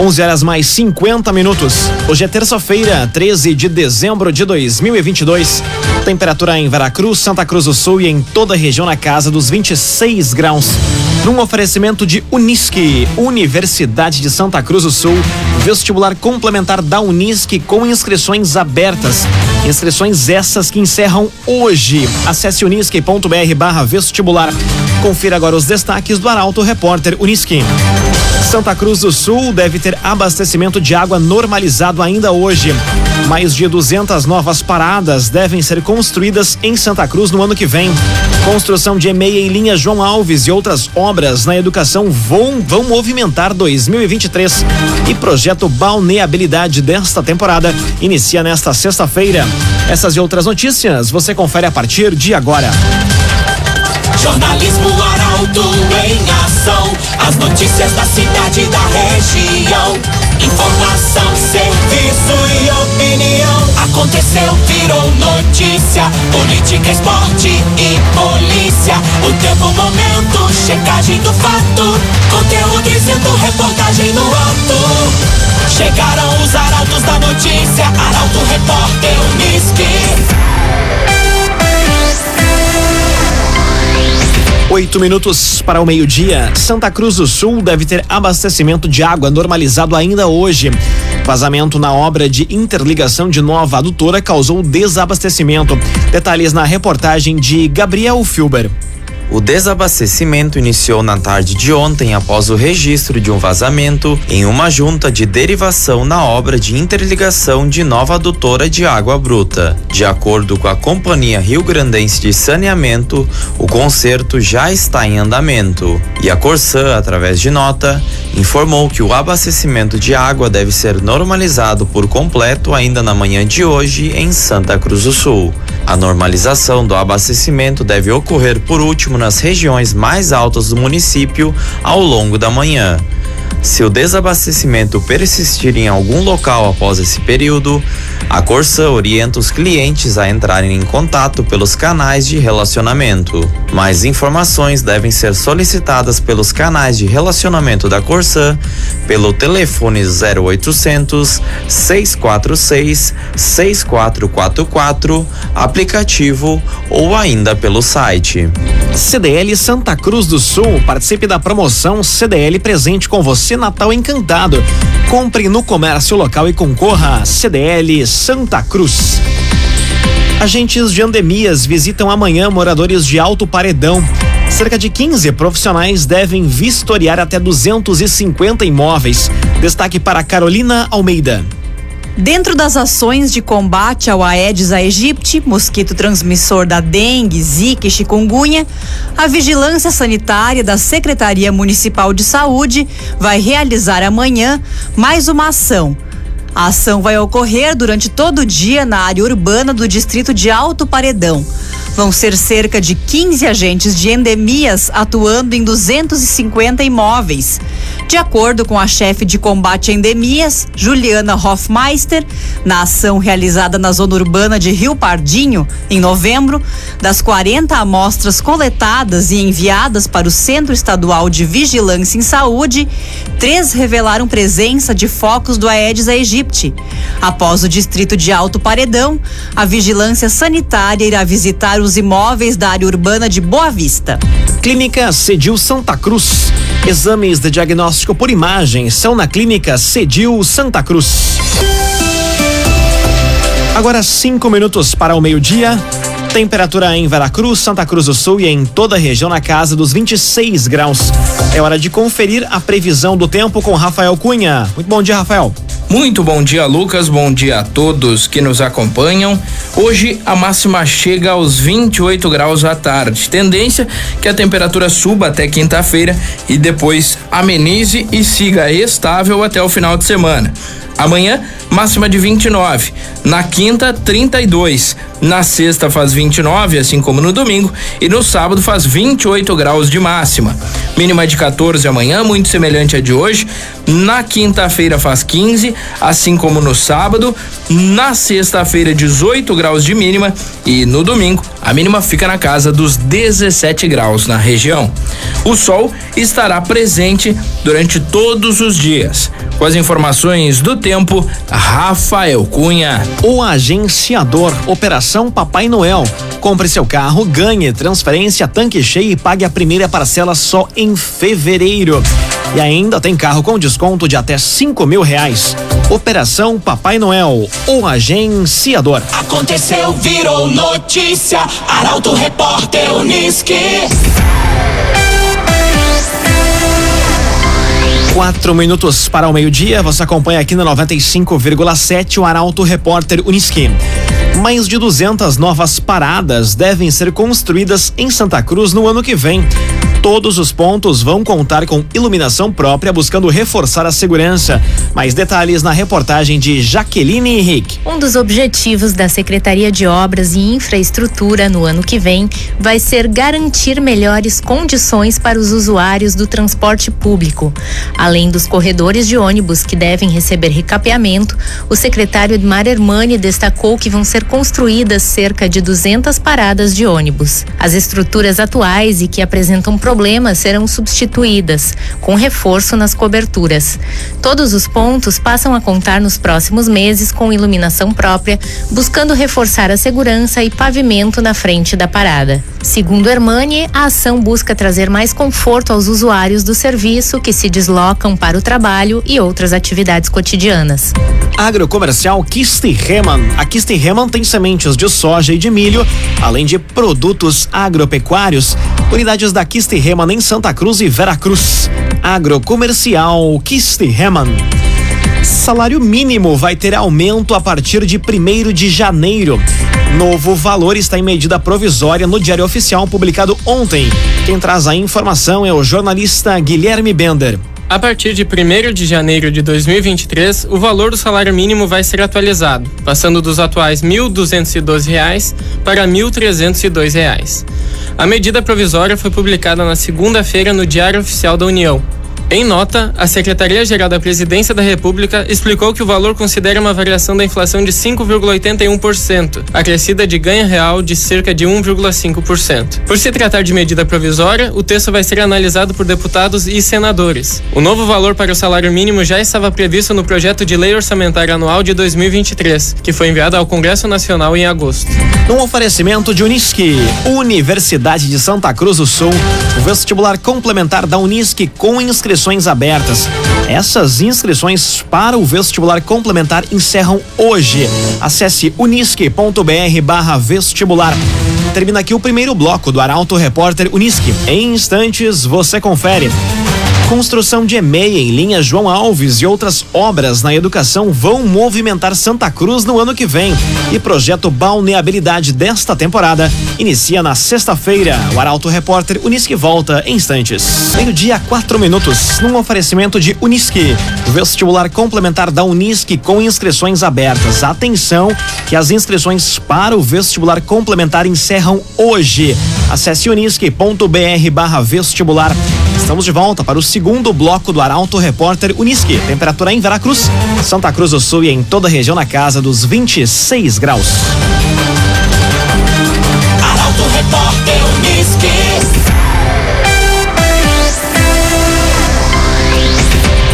11 horas mais 50 minutos. Hoje é terça-feira, 13 de dezembro de 2022. Temperatura em Veracruz, Santa Cruz do Sul e em toda a região na casa dos 26 graus. Num oferecimento de Unisque, Universidade de Santa Cruz do Sul, vestibular complementar da Unisque com inscrições abertas. Inscrições essas que encerram hoje. Acesse unisque.br vestibular. Confira agora os destaques do Arauto Repórter Unisque. Santa Cruz do Sul deve ter abastecimento de água normalizado ainda hoje. Mais de 200 novas paradas devem ser construídas em Santa Cruz no ano que vem. Construção de EMEA em linha João Alves e outras obras na educação vão, vão movimentar 2023. E projeto Balneabilidade desta temporada inicia nesta sexta-feira. Essas e outras notícias você confere a partir de agora. Jornalismo Arauto em ação. As notícias da cidade e da região. Informação, serviço e opinião. Aconteceu, virou notícia. Política, esporte e polícia. O tempo, momento, checagem do fato. Conteúdo dizendo, reportagem no ato. Chegaram os arautos da notícia. Arauto, repórter, Unisque. Oito minutos para o meio-dia. Santa Cruz do Sul deve ter abastecimento de água normalizado ainda hoje. Vazamento na obra de interligação de nova adutora causou desabastecimento. Detalhes na reportagem de Gabriel Filber. O desabastecimento iniciou na tarde de ontem após o registro de um vazamento em uma junta de derivação na obra de interligação de nova adutora de água bruta. De acordo com a Companhia Rio Grandense de Saneamento, o conserto já está em andamento. E a Corsã, através de nota, informou que o abastecimento de água deve ser normalizado por completo ainda na manhã de hoje em Santa Cruz do Sul. A normalização do abastecimento deve ocorrer por último nas regiões mais altas do município ao longo da manhã. Se o desabastecimento persistir em algum local após esse período, a Corsã orienta os clientes a entrarem em contato pelos canais de relacionamento. Mais informações devem ser solicitadas pelos canais de relacionamento da Corsã pelo telefone 0800 646 6444, aplicativo ou ainda pelo site. CDL Santa Cruz do Sul, participe da promoção CDL presente com você Natal Encantado. Compre no comércio local e concorra CDL Santa Cruz. Agentes de endemias visitam amanhã moradores de Alto Paredão. Cerca de 15 profissionais devem vistoriar até 250 imóveis. Destaque para Carolina Almeida. Dentro das ações de combate ao Aedes aegypti, mosquito transmissor da dengue, zika e chikungunya, a Vigilância Sanitária da Secretaria Municipal de Saúde vai realizar amanhã mais uma ação. A ação vai ocorrer durante todo o dia na área urbana do distrito de Alto Paredão. Vão ser cerca de 15 agentes de endemias atuando em 250 imóveis. De acordo com a chefe de combate a endemias, Juliana Hofmeister, na ação realizada na zona urbana de Rio Pardinho, em novembro, das 40 amostras coletadas e enviadas para o Centro Estadual de Vigilância em Saúde, três revelaram presença de focos do Aedes aegypti. Após o distrito de Alto Paredão, a Vigilância Sanitária irá visitar os imóveis da área urbana de Boa Vista. Clínica Cedil Santa Cruz. Exames de diagnóstico por imagem são na Clínica Cedil Santa Cruz. Agora cinco minutos para o meio-dia. Temperatura em Veracruz, Santa Cruz do Sul e em toda a região na casa dos 26 graus. É hora de conferir a previsão do tempo com Rafael Cunha. Muito bom dia, Rafael. Muito bom dia, Lucas. Bom dia a todos que nos acompanham. Hoje a máxima chega aos 28 graus à tarde. Tendência que a temperatura suba até quinta-feira e depois amenize e siga estável até o final de semana. Amanhã, máxima de 29. Na quinta, 32. Na sexta faz 29, assim como no domingo, e no sábado faz 28 graus de máxima. Mínima de 14 amanhã, muito semelhante à de hoje. Na quinta-feira faz 15, assim como no sábado. Na sexta-feira, 18 graus de mínima e no domingo, a mínima fica na casa dos 17 graus na região. O sol estará presente durante todos os dias. Com as informações do tempo, Rafael Cunha. O agenciador Operação Papai Noel. Compre seu carro, ganhe transferência, tanque cheio e pague a primeira parcela só em fevereiro. E ainda tem carro com desconto de até cinco mil reais. Operação Papai Noel, o agenciador. Aconteceu, virou notícia. Arauto Repórter Uniski. Quatro minutos para o meio-dia, você acompanha aqui na 95,7 o Arauto Repórter Uniski. Mais de 200 novas paradas devem ser construídas em Santa Cruz no ano que vem. Todos os pontos vão contar com iluminação própria, buscando reforçar a segurança. Mais detalhes na reportagem de Jaqueline Henrique. Um dos objetivos da Secretaria de Obras e Infraestrutura no ano que vem vai ser garantir melhores condições para os usuários do transporte público. Além dos corredores de ônibus que devem receber recapeamento, o secretário Edmar Hermani destacou que vão ser construídas cerca de 200 paradas de ônibus. As estruturas atuais e que apresentam problemas serão substituídas, com reforço nas coberturas. Todos os pontos passam a contar nos próximos meses com iluminação própria, buscando reforçar a segurança e pavimento na frente da parada. Segundo Hermani, a ação busca trazer mais conforto aos usuários do serviço que se deslocam para o trabalho e outras atividades cotidianas. Agrocomercial Kisti Reman. A Kisti Reman tem sementes de soja e de milho, além de produtos agropecuários. Unidades da Kisti Reman em Santa Cruz e Veracruz. Agrocomercial Kisti Reman. Salário mínimo vai ter aumento a partir de 1 de janeiro. Novo valor está em medida provisória no Diário Oficial publicado ontem. Quem traz a informação é o jornalista Guilherme Bender. A partir de 1 de janeiro de 2023, o valor do salário mínimo vai ser atualizado, passando dos atuais R$ 1.212 para R$ 1.302. A medida provisória foi publicada na segunda-feira no Diário Oficial da União. Em nota, a Secretaria-Geral da Presidência da República explicou que o valor considera uma variação da inflação de 5,81%, acrescida de ganho real de cerca de 1,5%. Por se tratar de medida provisória, o texto vai ser analisado por deputados e senadores. O novo valor para o salário mínimo já estava previsto no projeto de lei orçamentária anual de 2023, que foi enviado ao Congresso Nacional em agosto. Um oferecimento de Unisque, Universidade de Santa Cruz do Sul, o vestibular complementar da Unisque com inscrições abertas. Essas inscrições para o vestibular complementar encerram hoje. Acesse unisque.br vestibular. Termina aqui o primeiro bloco do Arauto Repórter Unisque. Em instantes, você confere. Construção de EMEI em linha João Alves e outras obras na educação vão movimentar Santa Cruz no ano que vem. E projeto Balneabilidade desta temporada inicia na sexta-feira. O Arauto Repórter Unisque volta em instantes. Meio-dia, quatro minutos, num oferecimento de Unisque. Vestibular complementar da Unisque com inscrições abertas. Atenção que as inscrições para o vestibular complementar encerram hoje. Acesse unisque.br barra vestibular. Estamos de volta para o segundo bloco do Arauto Repórter Unisque. Temperatura em Veracruz, Santa Cruz do Sul e em toda a região na casa dos 26 graus. Arauto Repórter Uniski.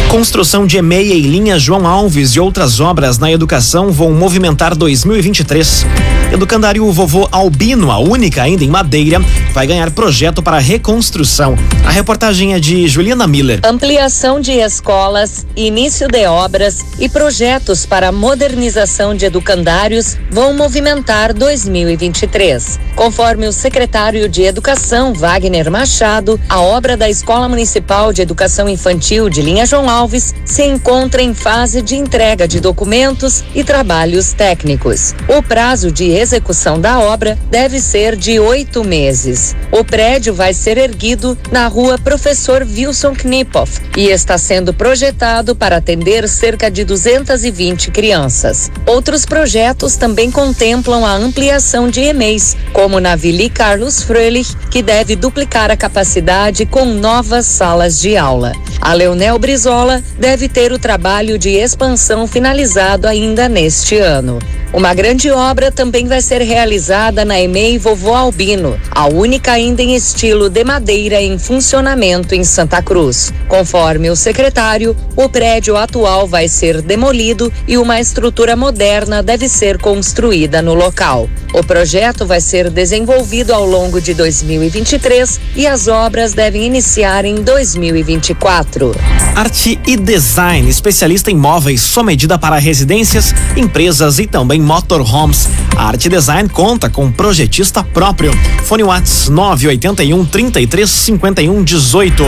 Construção de EMEI em linha João Alves e outras obras na educação vão movimentar 2023. Educandário Vovô Albino, a única ainda em Madeira, vai ganhar projeto para reconstrução. A reportagem é de Juliana Miller. Ampliação de escolas, início de obras e projetos para modernização de educandários vão movimentar 2023. Conforme o secretário de Educação, Wagner Machado, a obra da Escola Municipal de Educação Infantil de Linha João Alves se encontra em fase de entrega de documentos e trabalhos técnicos. O prazo de execução da obra deve ser de oito meses. O prédio vai ser erguido na rua Professor Wilson Knipoff e está sendo projetado para atender cerca de 220 crianças. Outros projetos também contemplam a ampliação de EMEIs, como na Vili Carlos Fröhlich, que deve duplicar a capacidade com novas salas de aula. A Leonel Brizola deve ter o trabalho de expansão finalizado ainda neste ano. Uma grande obra também vai ser realizada na EMEI Vovô Albino, a única ainda em estilo de madeira em funcionamento em Santa Cruz. Conforme o secretário, o prédio atual vai ser demolido e uma estrutura moderna deve ser construída no local. O projeto vai ser desenvolvido ao longo de 2023 e as obras devem iniciar em 2024. Arte e Design, especialista em móveis sob medida para residências, empresas e também motorhomes. A Arte Design conta com projetista próprio. Fone Whats 981 33 51 18.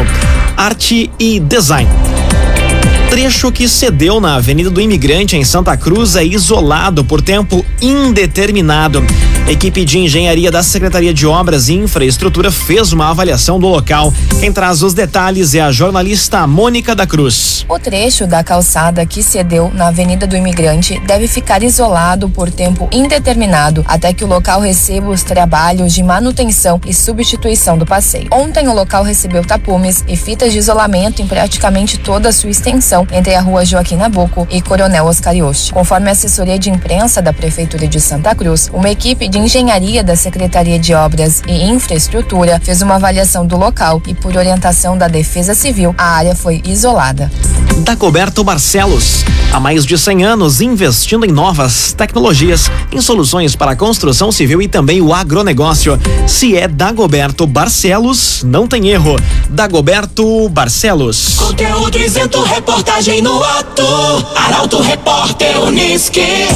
Arte e Design. Trecho que cedeu na Avenida do Imigrante, em Santa Cruz, é isolado por tempo indeterminado. Equipe de engenharia da Secretaria de Obras e Infraestrutura fez uma avaliação do local. Quem traz os detalhes é a jornalista Mônica da Cruz. O trecho da calçada que cedeu na Avenida do Imigrante deve ficar isolado por tempo indeterminado até que o local receba os trabalhos de manutenção e substituição do passeio. Ontem o local recebeu tapumes e fitas de isolamento em praticamente toda a sua extensão entre a rua Joaquim Nabuco e Coronel Oscar Yoshi. Conforme a assessoria de imprensa da Prefeitura de Santa Cruz, uma equipe de Engenharia da Secretaria de Obras e Infraestrutura fez uma avaliação do local e, por orientação da Defesa Civil, a área foi isolada. Dagoberto Barcelos, há mais de 100 anos investindo em novas tecnologias, em soluções para a construção civil e também o agronegócio. Se é Dagoberto Barcelos, não tem erro. Dagoberto Barcelos. Conteúdo isento, reportagem no ato. Arauto Repórter Uniski.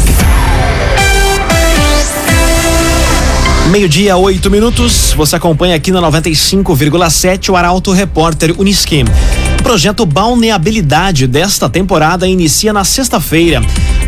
Meio-dia, oito minutos. Você acompanha aqui na 95,7 o Arauto Repórter Unisquim. Projeto Balneabilidade desta temporada inicia na sexta-feira.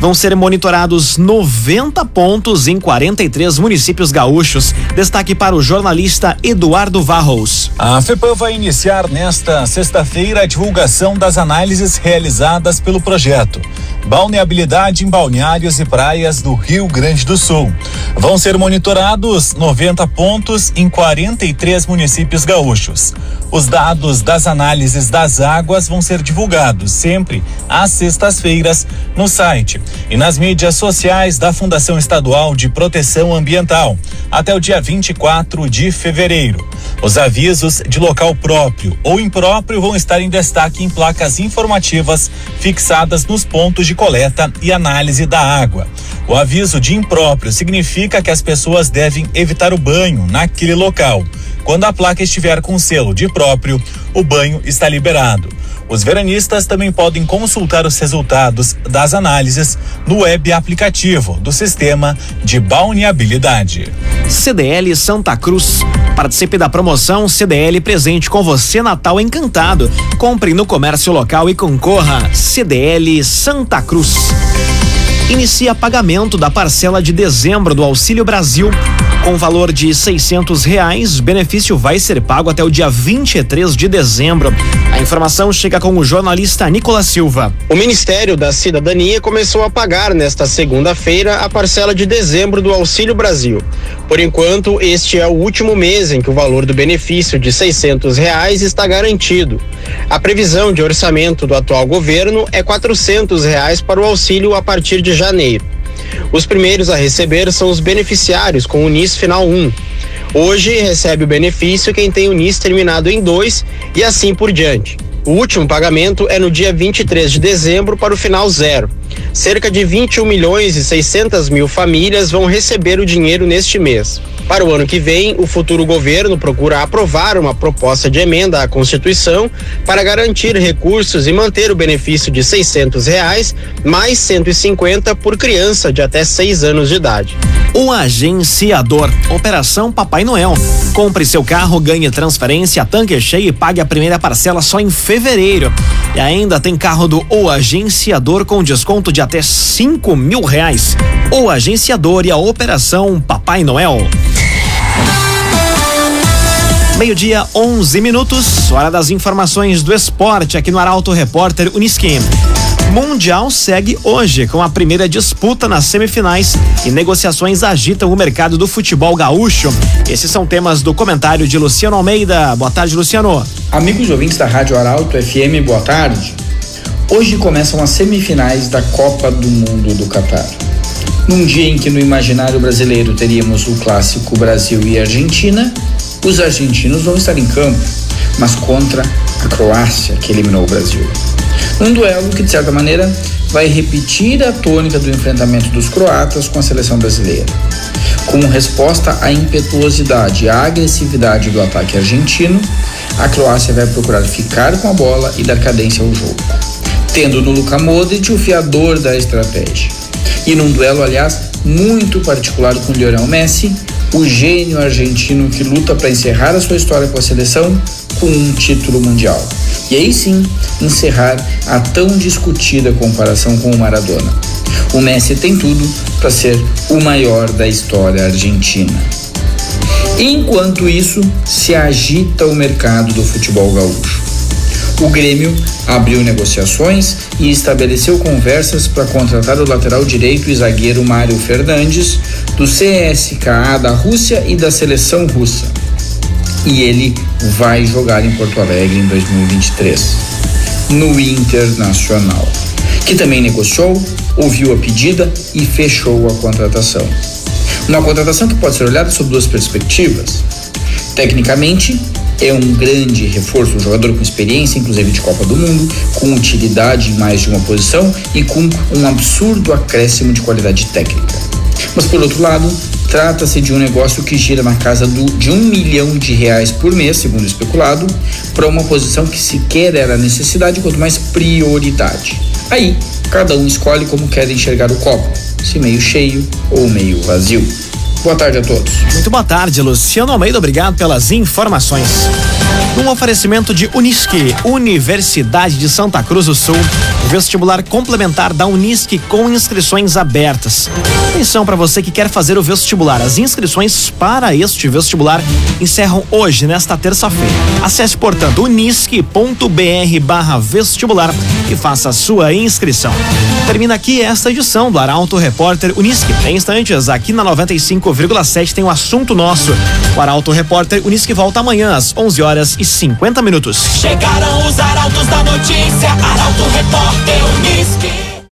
Vão ser monitorados 90 pontos em 43 municípios gaúchos. Destaque para o jornalista Eduardo Varros. A FEPAM vai iniciar nesta sexta-feira a divulgação das análises realizadas pelo projeto. Balneabilidade em balneários e praias do Rio Grande do Sul. Vão ser monitorados 90 pontos em 43 municípios gaúchos. Os dados das análises das águas vão ser divulgados sempre às sextas-feiras no site e nas mídias sociais da Fundação Estadual de Proteção Ambiental até o dia 24 de fevereiro. Os avisos de local próprio ou impróprio vão estar em destaque em placas informativas fixadas nos pontos de coleta e análise da água. O aviso de impróprio significa que as pessoas devem evitar o banho naquele local. Quando a placa estiver com selo de próprio, o banho está liberado. Os veranistas também podem consultar os resultados das análises no web aplicativo do sistema de balneabilidade. CDL Santa Cruz. Participe da promoção CDL presente com você Natal Encantado. Compre no comércio local e concorra. CDL Santa Cruz. Inicia pagamento da parcela de dezembro do Auxílio Brasil. Com valor de seiscentos reais, benefício vai ser pago até o dia 23 de dezembro. A informação chega com o jornalista Nicolas Silva. O Ministério da Cidadania começou a pagar nesta segunda-feira a parcela de dezembro do Auxílio Brasil. Por enquanto, este é o último mês em que o valor do benefício de seiscentos reais está garantido. A previsão de orçamento do atual governo é quatrocentos reais para o auxílio a partir de janeiro. Os primeiros a receber são os beneficiários com o NIS final 1. Hoje recebe o benefício quem tem o NIS terminado em 2 e assim por diante. O último pagamento é no dia 23 de dezembro para o final zero. Cerca de 21 milhões e 600 mil famílias vão receber o dinheiro neste mês. Para o ano que vem, o futuro governo procura aprovar uma proposta de emenda à Constituição para garantir recursos e manter o benefício de 600 reais mais 150 por criança de até 6 anos de idade. O agenciador. Operação Papai Noel. Compre seu carro, ganhe transferência, tanque cheio e pague a primeira parcela só em fevereiro. E ainda tem carro do O Agenciador com desconto de até cinco mil reais. O Agenciador e a Operação Papai Noel. Meio-dia, 11 minutos, hora das informações do esporte aqui no Arauto Repórter Unisquim. Mundial segue hoje com a primeira disputa nas semifinais e negociações agitam o mercado do futebol gaúcho. Esses são temas do comentário de Luciano Almeida. Boa tarde, Luciano. Amigos ouvintes da Rádio Arauto FM, boa tarde. Hoje começam as semifinais da Copa do Mundo do Catar. Num dia em que no imaginário brasileiro teríamos o clássico Brasil e Argentina, os argentinos vão estar em campo, mas contra a Croácia, que eliminou o Brasil. Um duelo que, de certa maneira, vai repetir a tônica do enfrentamento dos croatas com a seleção brasileira. Como resposta à impetuosidade e à agressividade do ataque argentino, a Croácia vai procurar ficar com a bola e dar cadência ao jogo, tendo no Luka Modric o fiador da estratégia. E num duelo, aliás, muito particular com Lionel Messi, o gênio argentino que luta para encerrar a sua história com a seleção com um título mundial. E aí sim, encerrar a tão discutida comparação com o Maradona. O Messi tem tudo para ser o maior da história argentina. Enquanto isso, se agita o mercado do futebol gaúcho. O Grêmio abriu negociações e estabeleceu conversas para contratar o lateral direito e zagueiro Mário Fernandes, do CSKA da Rússia e da seleção russa. E ele vai jogar em Porto Alegre em 2023, no Internacional, que também negociou, ouviu a pedida e fechou a contratação. Uma contratação que pode ser olhada sob duas perspectivas. Tecnicamente, é um grande reforço, um jogador com experiência, inclusive de Copa do Mundo, com utilidade em mais de uma posição e com um absurdo acréscimo de qualidade técnica. Mas por outro lado, trata-se de um negócio que gira na casa do, de um milhão de reais por mês, segundo especulado, para uma posição que sequer era necessidade, quanto mais prioridade. Aí, cada um escolhe como quer enxergar o copo, se meio cheio ou meio vazio. Boa tarde a todos. Muito boa tarde, Luciano Almeida. Obrigado pelas informações. Num oferecimento de Unisque, Universidade de Santa Cruz do Sul, vestibular complementar da Unisque com inscrições abertas. Atenção para você que quer fazer o vestibular. As inscrições para este vestibular encerram hoje, nesta terça-feira. Acesse, portanto, unisque.br/vestibular e faça a sua inscrição. Termina aqui esta edição do Arauto Repórter Unisque. Em instantes, aqui na 95,7 tem o um assunto nosso. O Arauto Repórter Unisque volta amanhã às 11 horas e 50 minutos. Chegaram os arautos da notícia, Arauto Repórter Unisque.